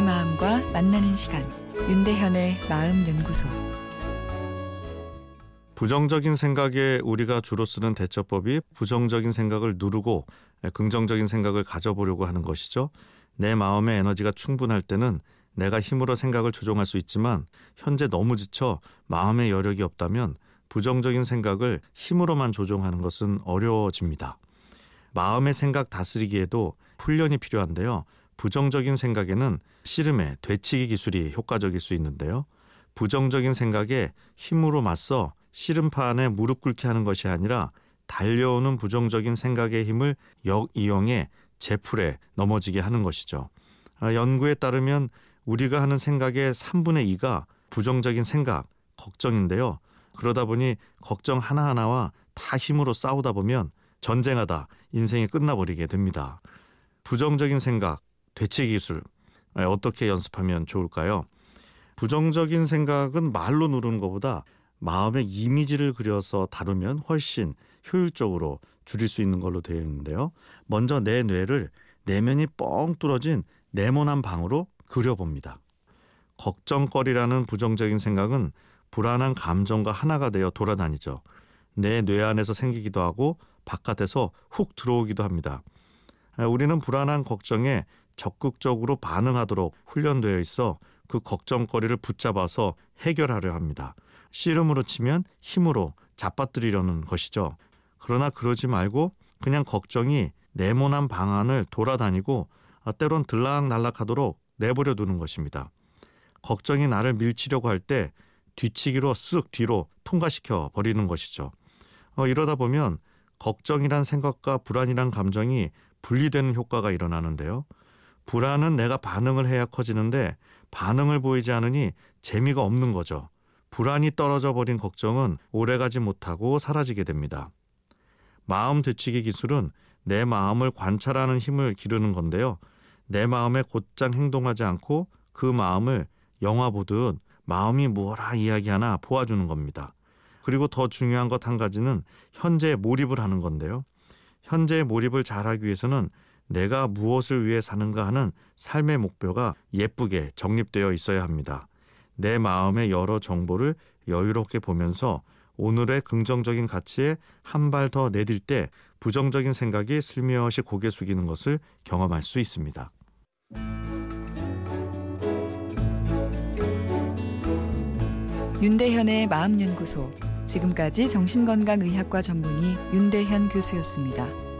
만나는 시간 윤대현의 마음 연구소 부정적인 생각에 우리가 주로 쓰는 대처법이 부정적인 생각을 누르고 긍정적인 생각을 가져보려고 하는 것이죠. 내 마음의 에너지가 충분할 때는 내가 힘으로 생각을 조종할 수 있지만 현재 너무 지쳐 마음의 여력이 없다면 부정적인 생각을 힘으로만 조종하는 것은 어려워집니다. 마음의 생각 다스리기에도 훈련이 필요한데요. 부정적인 생각에는 씨름의 되치기 기술이 효과적일 수 있는데요. 부정적인 생각에 힘으로 맞서 씨름판에 무릎 꿇게 하는 것이 아니라 달려오는 부정적인 생각의 힘을 역이용해 제풀에 넘어지게 하는 것이죠. 아, 연구에 따르면 우리가 하는 생각의 3분의 2가 부정적인 생각, 걱정인데요. 그러다 보니 걱정 하나하나와 다 힘으로 싸우다 보면 전쟁하다 인생이 끝나버리게 됩니다. 부정적인 생각, 되치기 기술 아, 어떻게 연습하면 좋을까요? 부정적인 생각은 말로 누르는 것보다 마음의 이미지를 그려서 다루면 훨씬 효율적으로 줄일 수 있는 걸로 되어 있는데요. 먼저 내 뇌를 내면이 뻥 뚫어진 네모난 방으로 그려봅니다. 걱정거리라는 부정적인 생각은 불안한 감정과 하나가 되어 돌아다니죠. 내 뇌 안에서 생기기도 하고 바깥에서 훅 들어오기도 합니다. 우리는 불안한 걱정에 적극적으로 반응하도록 훈련되어 있어 그 걱정거리를 붙잡아서 해결하려 합니다. 씨름으로 치면 힘으로 잡아뜨리려는 것이죠. 그러나 그러지 말고 그냥 걱정이 네모난 방안을 돌아다니고 때론 들락날락하도록 내버려 두는 것입니다. 걱정이 나를 밀치려고 할 때 뒤치기로 쓱 뒤로 통과시켜 버리는 것이죠. 어, 이러다 보면 걱정이란 생각과 불안이란 감정이 분리되는 효과가 일어나는데요. 불안은 내가 반응을 해야 커지는데 반응을 보이지 않으니 재미가 없는 거죠. 불안이 떨어져 버린 걱정은 오래가지 못하고 사라지게 됩니다. 마음 되치기 기술은 내 마음을 관찰하는 힘을 기르는 건데요. 내 마음에 곧장 행동하지 않고 그 마음을 영화 보듯 마음이 뭐라 이야기하나 보아주는 겁니다. 그리고 더 중요한 것 한 가지는 현재에 몰입을 하는 건데요. 현재에 몰입을 잘하기 위해서는 내가 무엇을 위해 사는가 하는 삶의 목표가 예쁘게 정립되어 있어야 합니다. 내 마음의 여러 정보를 여유롭게 보면서 오늘의 긍정적인 가치에 한 발 더 내딜 때 부정적인 생각이 슬며시 고개 숙이는 것을 경험할 수 있습니다. 윤대현의 마음연구소 지금까지 정신건강의학과 전문의 윤대현 교수였습니다.